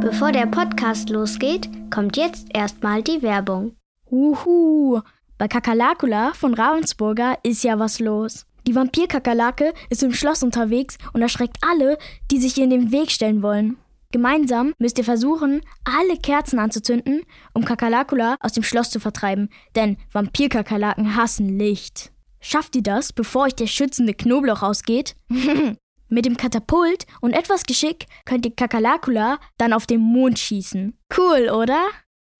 Bevor der Podcast losgeht, kommt jetzt erstmal die Werbung. Uhu, bei Kakalakula von Ravensburger ist ja was los. Die Vampirkakerlake ist im Schloss unterwegs und erschreckt alle, die sich ihr in den Weg stellen wollen. Gemeinsam müsst ihr versuchen, alle Kerzen anzuzünden, um Kakerlakula aus dem Schloss zu vertreiben, denn Vampirkakerlaken hassen Licht. Schafft ihr das, bevor euch der schützende Knoblauch ausgeht? Mit dem Katapult und etwas Geschick könnt ihr Kakerlakula dann auf den Mond schießen. Cool, oder?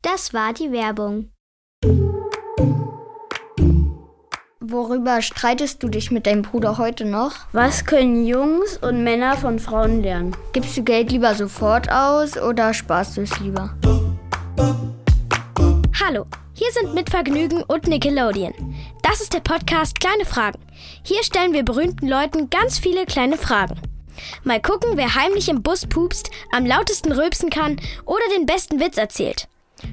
Das war die Werbung. Worüber streitest du dich mit deinem Bruder heute noch? Was können Jungs und Männer von Frauen lernen? Gibst du Geld lieber sofort aus oder sparst du es lieber? Hallo, hier sind mit Vergnügen und Nickelodeon. Das ist der Podcast Kleine Fragen. Hier stellen wir berühmten Leuten ganz viele kleine Fragen. Mal gucken, wer heimlich im Bus pupst, am lautesten rülpsen kann oder den besten Witz erzählt.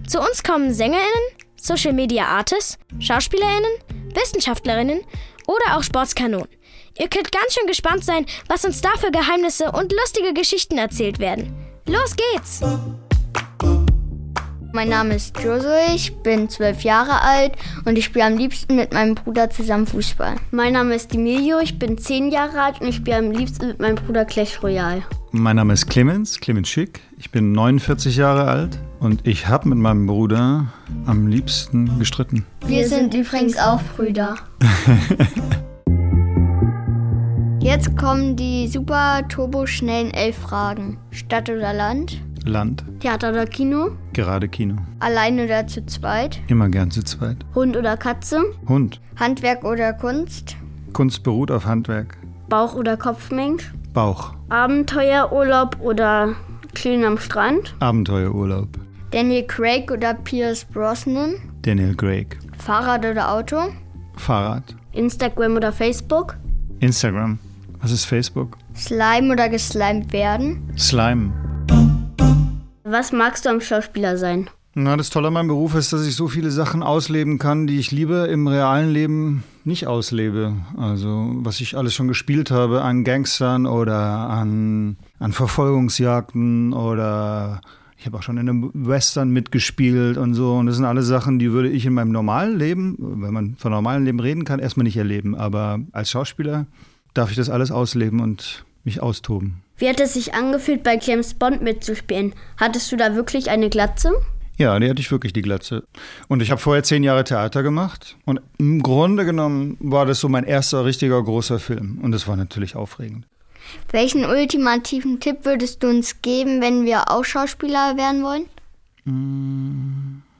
Zu uns kommen SängerInnen, Social Media Artists, SchauspielerInnen, Wissenschaftlerinnen oder auch Sportskanonen. Ihr könnt ganz schön gespannt sein, was uns da für Geheimnisse und lustige Geschichten erzählt werden. Los geht's! Mein Name ist Josue, ich bin zwölf Jahre alt und ich spiele am liebsten mit meinem Bruder zusammen Fußball. Mein Name ist Emilio, ich bin zehn Jahre alt und ich spiele am liebsten mit meinem Bruder Clash Royale. Mein Name ist Clemens, Clemens Schick. Ich bin 49 Jahre alt und ich habe mit meinem Bruder am liebsten gestritten. Wir sind übrigens auch Brüder. Jetzt kommen die super turbo schnellen elf Fragen. Stadt oder Land? Land, Theater oder Kino? gerade Kino. Allein oder zu zweit? Immer gern zu zweit. Hund oder Katze? Hund. Handwerk oder Kunst? Kunst beruht auf Handwerk. Bauch oder Kopfmensch? Bauch. Abenteuerurlaub oder Chillen am Strand? Abenteuerurlaub. Daniel Craig oder Pierce Brosnan? Daniel Craig. Fahrrad oder Auto? Fahrrad. Instagram oder Facebook? Instagram. Was ist Facebook? Slime oder geslimed werden? Slime. Was magst du am Schauspieler sein? Na, das Tolle an meinem Beruf ist, dass ich so viele Sachen ausleben kann, die ich lieber im realen Leben nicht auslebe. Also, was ich alles schon gespielt habe an Gangstern oder an, an Verfolgungsjagden oder ich habe auch schon in einem Western mitgespielt und so. Und das sind alle Sachen, die würde ich in meinem normalen Leben, wenn man von normalem Leben reden kann, erstmal nicht erleben. Aber als Schauspieler darf ich das alles ausleben und mich austoben. Wie hat es sich angefühlt, bei James Bond mitzuspielen? Hattest du da wirklich eine Glatze? Ja, die hatte ich wirklich, die Glatze. Und ich habe vorher zehn Jahre Theater gemacht. Und im Grunde genommen war das so mein erster richtiger großer Film. Und das war natürlich aufregend. Welchen ultimativen Tipp würdest du uns geben, wenn wir auch Schauspieler werden wollen?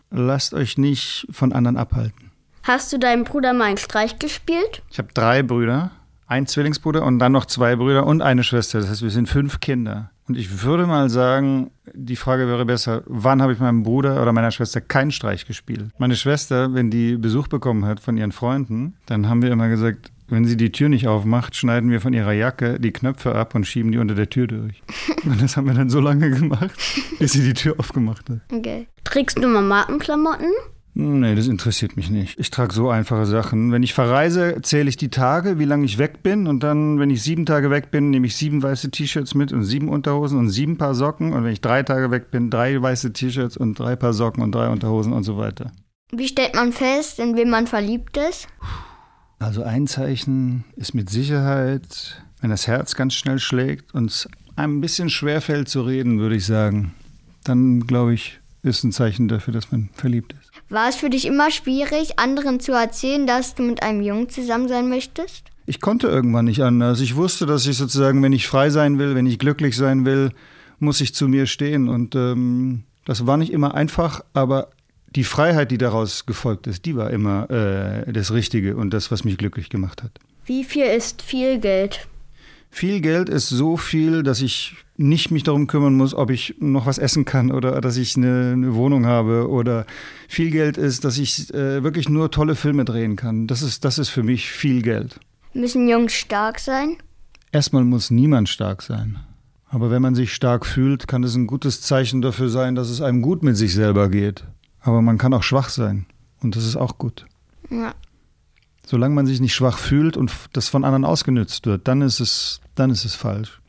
Lasst euch nicht von anderen abhalten. Hast du deinem Bruder mal einen Streich gespielt? Ich habe drei Brüder, einen Zwillingsbruder und dann noch zwei Brüder und eine Schwester. Das heißt, wir sind fünf Kinder. Und ich würde mal sagen, die Frage wäre besser, wann habe ich meinem Bruder oder meiner Schwester keinen Streich gespielt? Meine Schwester, wenn die Besuch bekommen hat von ihren Freunden, dann haben wir immer gesagt, wenn sie die Tür nicht aufmacht, schneiden wir von ihrer Jacke die Knöpfe ab und schieben die unter der Tür durch. Und das haben wir dann so lange gemacht, bis sie die Tür aufgemacht hat. Okay. Trägst du mal Markenklamotten? Nee, das interessiert mich nicht. Ich trage so einfache Sachen. Wenn ich verreise, zähle ich die Tage, wie lange ich weg bin. Und dann, wenn ich sieben Tage weg bin, nehme ich sieben weiße T-Shirts mit und sieben Unterhosen und sieben Paar Socken. Und wenn ich drei Tage weg bin, drei weiße T-Shirts und drei Paar Socken und drei Unterhosen und so weiter. Wie stellt man fest, in wen man verliebt ist? Also ein Zeichen ist mit Sicherheit, wenn das Herz ganz schnell schlägt und es einem ein bisschen schwerfällt zu reden, würde ich sagen. Dann, glaube ich, ist ein Zeichen dafür, dass man verliebt ist. War es für dich immer schwierig, anderen zu erzählen, dass du mit einem Jungen zusammen sein möchtest? Ich konnte irgendwann nicht anders. Ich wusste, dass ich sozusagen, wenn ich frei sein will, wenn ich glücklich sein will, muss ich zu mir stehen. Und ähm, das war nicht immer einfach, aber die Freiheit, die daraus gefolgt ist, die war immer äh, das Richtige und das, was mich glücklich gemacht hat. Wie viel ist viel Geld? Viel Geld ist so viel, dass ich nicht mich darum kümmern muss, ob ich noch was essen kann oder dass ich eine, eine Wohnung habe oder viel Geld ist, dass ich äh, wirklich nur tolle Filme drehen kann. Das ist, das ist für mich viel Geld. Müssen Jungs stark sein? Erstmal muss niemand stark sein. Aber wenn man sich stark fühlt, kann es ein gutes Zeichen dafür sein, dass es einem gut mit sich selber geht. Aber man kann auch schwach sein. Und das ist auch gut. Ja. Solange man sich nicht schwach fühlt und das von anderen ausgenützt wird, dann ist es, dann ist es falsch.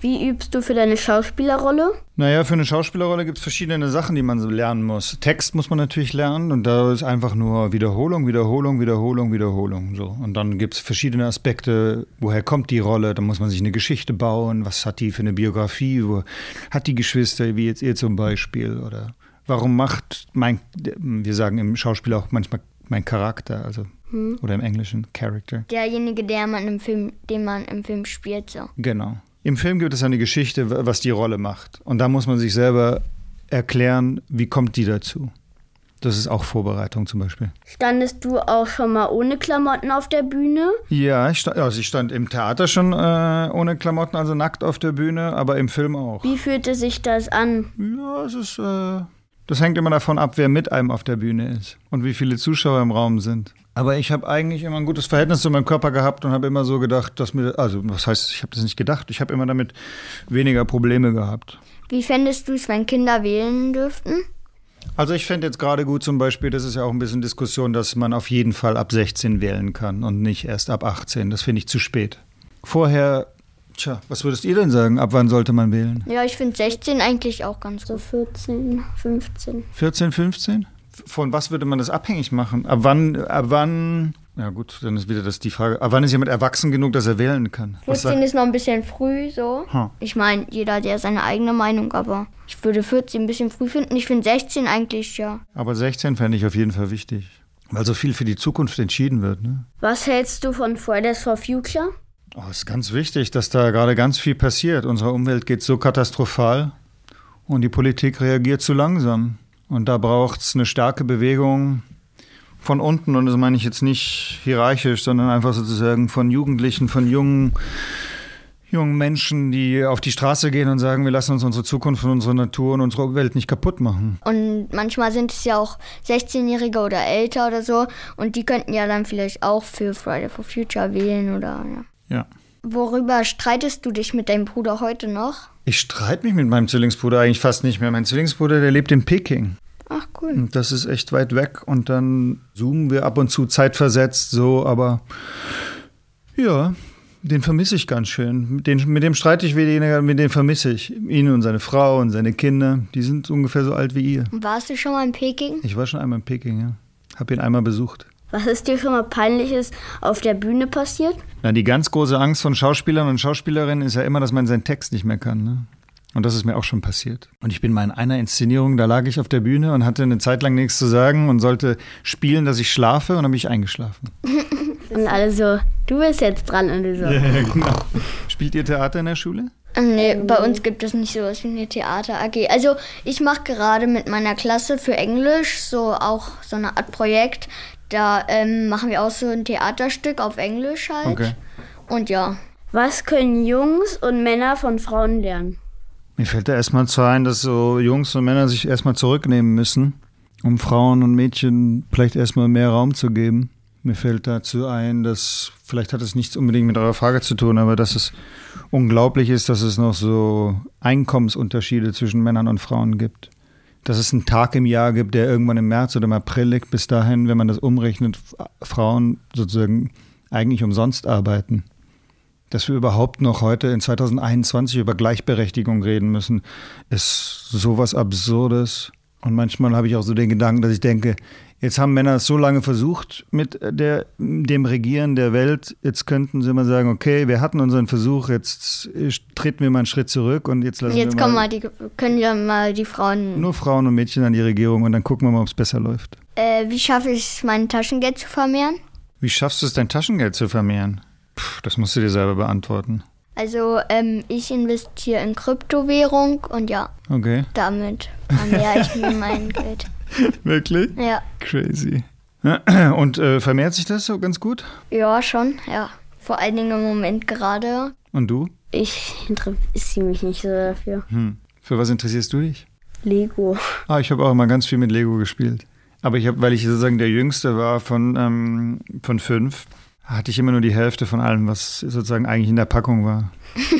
Wie übst du für deine Schauspielerrolle? Naja, für eine Schauspielerrolle gibt es verschiedene Sachen, die man so lernen muss. Text muss man natürlich lernen und da ist einfach nur Wiederholung, Wiederholung, Wiederholung, Wiederholung. So. Und dann gibt es verschiedene Aspekte, woher kommt die Rolle, da muss man sich eine Geschichte bauen, was hat die für eine Biografie, wo hat die Geschwister, wie jetzt ihr zum Beispiel, oder warum macht mein, wir sagen im Schauspiel auch manchmal mein Charakter, also hm. oder im Englischen Character. Derjenige, der man im Film, den man im Film spielt, so. Genau. Im Film gibt es eine Geschichte, was die Rolle macht. Und da muss man sich selber erklären, wie kommt die dazu. Das ist auch Vorbereitung zum Beispiel. Standest du auch schon mal ohne Klamotten auf der Bühne? Ja, ich stand, also ich stand im Theater schon äh, ohne Klamotten, also nackt auf der Bühne, aber im Film auch. Wie fühlte sich das an? Ja, es ist. Äh, das hängt immer davon ab, wer mit einem auf der Bühne ist und wie viele Zuschauer im Raum sind. Aber ich habe eigentlich immer ein gutes Verhältnis zu meinem Körper gehabt und habe immer so gedacht, dass mir, also was heißt, ich habe das nicht gedacht, ich habe immer damit weniger Probleme gehabt. Wie fändest du es, wenn Kinder wählen dürften? Also ich fände jetzt gerade gut zum Beispiel, das ist ja auch ein bisschen Diskussion, dass man auf jeden Fall ab 16 wählen kann und nicht erst ab 18. Das finde ich zu spät. Vorher, tja, was würdest ihr denn sagen? Ab wann sollte man wählen? Ja, ich finde 16 eigentlich auch ganz gut. So 14, 15. 14, 15? Von was würde man das abhängig machen? Ab wann, ab wann, ja gut, dann ist wieder das die Frage, ab wann ist jemand erwachsen genug, dass er wählen kann? 14 ist noch ein bisschen früh so. Huh. Ich meine, jeder hat ja seine eigene Meinung, aber ich würde 14 ein bisschen früh finden. Ich finde 16 eigentlich, ja. Aber 16 fände ich auf jeden Fall wichtig. Weil so viel für die Zukunft entschieden wird. Ne? Was hältst du von Fridays for Future? Oh, es ist ganz wichtig, dass da gerade ganz viel passiert. Unsere Umwelt geht so katastrophal und die Politik reagiert zu langsam. Und da braucht es eine starke Bewegung von unten. Und das meine ich jetzt nicht hierarchisch, sondern einfach sozusagen von Jugendlichen, von jungen, jungen Menschen, die auf die Straße gehen und sagen, wir lassen uns unsere Zukunft und unsere Natur und unsere Welt nicht kaputt machen. Und manchmal sind es ja auch 16-Jährige oder älter oder so. Und die könnten ja dann vielleicht auch für Friday for Future wählen oder ja. Ja. Worüber streitest du dich mit deinem Bruder heute noch? Ich streite mich mit meinem Zwillingsbruder eigentlich fast nicht mehr. Mein Zwillingsbruder, der lebt in Peking. Ach cool. Und das ist echt weit weg und dann zoomen wir ab und zu zeitversetzt so, aber ja, den vermisse ich ganz schön. Den, mit dem streite ich weniger, mit dem vermisse ich. Ihn und seine Frau und seine Kinder, die sind ungefähr so alt wie ihr. Warst du schon mal in Peking? Ich war schon einmal in Peking, ja. Hab ihn einmal besucht. Was ist dir schon mal peinliches auf der Bühne passiert? Na, die ganz große Angst von Schauspielern und Schauspielerinnen ist ja immer, dass man seinen Text nicht mehr kann. Ne? Und das ist mir auch schon passiert. Und ich bin mal in einer Inszenierung, da lag ich auf der Bühne und hatte eine Zeit lang nichts zu sagen und sollte spielen, dass ich schlafe und dann bin ich eingeschlafen. und alle so, du bist jetzt dran und du so. Ja, genau. Spielt ihr Theater in der Schule? Nee, bei uns gibt es nicht sowas wie eine Theater AG. Also ich mache gerade mit meiner Klasse für Englisch so auch so eine Art Projekt. Da ähm, machen wir auch so ein Theaterstück auf Englisch halt. Okay. Und ja. Was können Jungs und Männer von Frauen lernen? Mir fällt da erstmal zu ein, dass so Jungs und Männer sich erstmal zurücknehmen müssen, um Frauen und Mädchen vielleicht erstmal mehr Raum zu geben. Mir fällt dazu ein, dass, vielleicht hat es nichts unbedingt mit eurer Frage zu tun, aber dass es unglaublich ist, dass es noch so Einkommensunterschiede zwischen Männern und Frauen gibt dass es einen Tag im Jahr gibt, der irgendwann im März oder im April liegt. Bis dahin, wenn man das umrechnet, Frauen sozusagen eigentlich umsonst arbeiten. Dass wir überhaupt noch heute in 2021 über Gleichberechtigung reden müssen, ist sowas Absurdes. Und manchmal habe ich auch so den Gedanken, dass ich denke, Jetzt haben Männer es so lange versucht mit der, dem Regieren der Welt. Jetzt könnten sie mal sagen, okay, wir hatten unseren Versuch, jetzt treten wir mal einen Schritt zurück und jetzt lassen jetzt wir kommen mal die, können ja mal die Frauen... Nur Frauen und Mädchen an die Regierung und dann gucken wir mal, ob es besser läuft. Äh, wie schaffe ich es, mein Taschengeld zu vermehren? Wie schaffst du es, dein Taschengeld zu vermehren? Puh, das musst du dir selber beantworten. Also ähm, ich investiere in Kryptowährung und ja, okay. damit vermehre ich mir mein Geld. Wirklich? Ja. Crazy. Und äh, vermehrt sich das so ganz gut? Ja, schon, ja. Vor allen Dingen im Moment gerade. Und du? Ich interessiere mich nicht so dafür. Hm. Für was interessierst du dich? Lego. Ah, ich habe auch immer ganz viel mit Lego gespielt. Aber ich habe, weil ich sozusagen der Jüngste war von, ähm, von fünf, hatte ich immer nur die Hälfte von allem, was sozusagen eigentlich in der Packung war.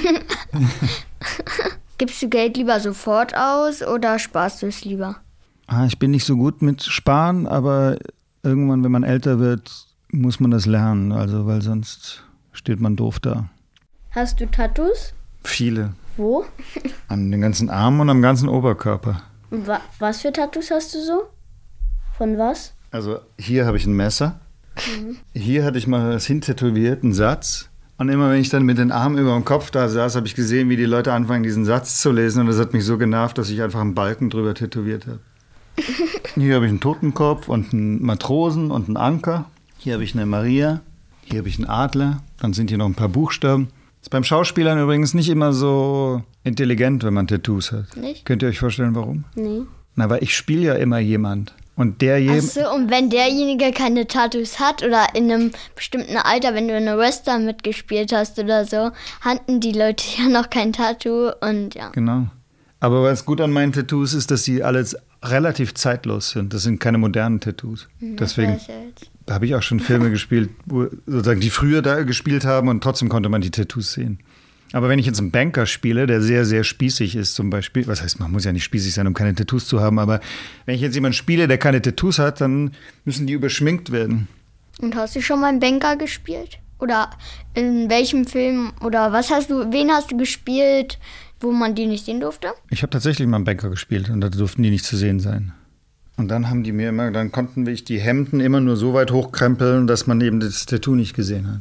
Gibst du Geld lieber sofort aus oder sparst du es lieber? Ah, ich bin nicht so gut mit Sparen, aber irgendwann, wenn man älter wird, muss man das lernen, also weil sonst steht man doof da. Hast du Tattoos? Viele. Wo? An den ganzen Armen und am ganzen Oberkörper. Wa was für Tattoos hast du so? Von was? Also hier habe ich ein Messer. Hier hatte ich mal das hintätowiert, einen Satz. Und immer wenn ich dann mit den Armen über dem Kopf da saß, habe ich gesehen, wie die Leute anfangen, diesen Satz zu lesen. Und das hat mich so genervt, dass ich einfach einen Balken drüber tätowiert habe. Hier habe ich einen Totenkopf und einen Matrosen und einen Anker. Hier habe ich eine Maria. Hier habe ich einen Adler. Dann sind hier noch ein paar Buchstaben. Ist beim Schauspielern übrigens nicht immer so intelligent, wenn man Tattoos hat. Nicht? Könnt ihr euch vorstellen, warum? Nee. Na, weil ich spiele ja immer jemand. Und der Achso, und wenn derjenige keine Tattoos hat oder in einem bestimmten Alter, wenn du in einer Western mitgespielt hast oder so, hatten die Leute ja noch kein Tattoo und ja. Genau. Aber was gut an meinen Tattoos ist, dass sie alles relativ zeitlos sind. Das sind keine modernen Tattoos. Deswegen weiß ja jetzt. habe ich auch schon Filme gespielt, wo sozusagen die früher da gespielt haben und trotzdem konnte man die Tattoos sehen. Aber wenn ich jetzt einen Banker spiele, der sehr, sehr spießig ist zum Beispiel, was heißt, man muss ja nicht spießig sein, um keine Tattoos zu haben, aber wenn ich jetzt jemanden spiele, der keine Tattoos hat, dann müssen die überschminkt werden. Und hast du schon mal einen Banker gespielt? Oder in welchem Film oder was hast du, wen hast du gespielt, wo man die nicht sehen durfte? Ich habe tatsächlich mal einen Banker gespielt und da durften die nicht zu sehen sein. Und dann haben die mir immer, dann konnten wir die Hemden immer nur so weit hochkrempeln, dass man eben das Tattoo nicht gesehen hat.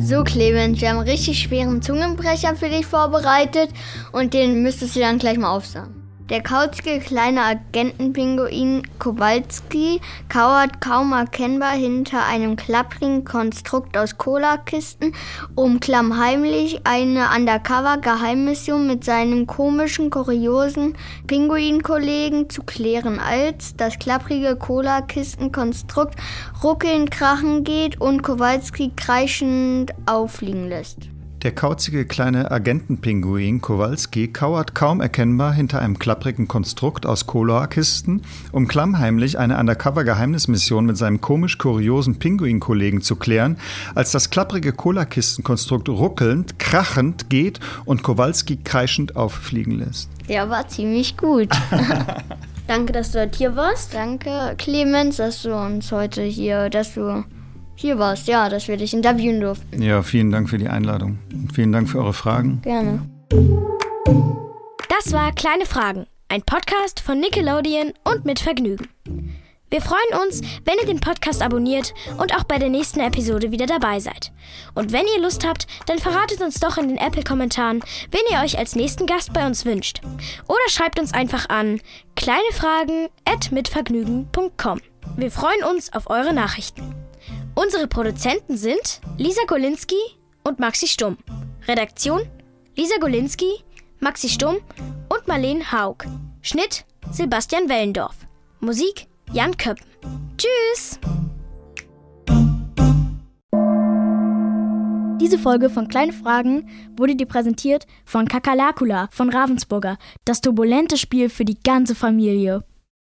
So, Clemens, wir haben einen richtig schweren Zungenbrecher für dich vorbereitet und den müsstest du dann gleich mal aufsagen. Der kauzige kleine Agentenpinguin Kowalski kauert kaum erkennbar hinter einem klapprigen Konstrukt aus Cola-Kisten, um klammheimlich eine Undercover-Geheimmission mit seinem komischen, kuriosen Pinguinkollegen zu klären, als das klapprige Cola-Kisten-Konstrukt ruckelnd krachen geht und Kowalski kreischend auffliegen lässt. Der kauzige kleine Agentenpinguin Kowalski kauert kaum erkennbar hinter einem klapprigen Konstrukt aus Cola-Kisten, um klammheimlich eine Undercover-Geheimnismission mit seinem komisch-kuriosen Pinguin-Kollegen zu klären, als das klapprige Cola-Kisten-Konstrukt ruckelnd, krachend geht und Kowalski kreischend auffliegen lässt. Der war ziemlich gut. Danke, dass du heute hier warst. Danke, Clemens, dass du uns heute hier, dass du hier warst, ja, dass wir dich interviewen durften. Ja, vielen Dank für die Einladung und vielen Dank für eure Fragen. Gerne. Das war Kleine Fragen, ein Podcast von Nickelodeon und mit Vergnügen. Wir freuen uns, wenn ihr den Podcast abonniert und auch bei der nächsten Episode wieder dabei seid. Und wenn ihr Lust habt, dann verratet uns doch in den Apple-Kommentaren, wen ihr euch als nächsten Gast bei uns wünscht. Oder schreibt uns einfach an kleinefragen@mitvergnügen.com. Wir freuen uns auf eure Nachrichten. Unsere Produzenten sind Lisa Golinski und Maxi Stumm. Redaktion Lisa Golinski, Maxi Stumm und Marlene Haug. Schnitt Sebastian Wellendorf. Musik Jan Köppen. Tschüss! Diese Folge von Kleine Fragen wurde dir präsentiert von Kakalakula von Ravensburger, das turbulente Spiel für die ganze Familie.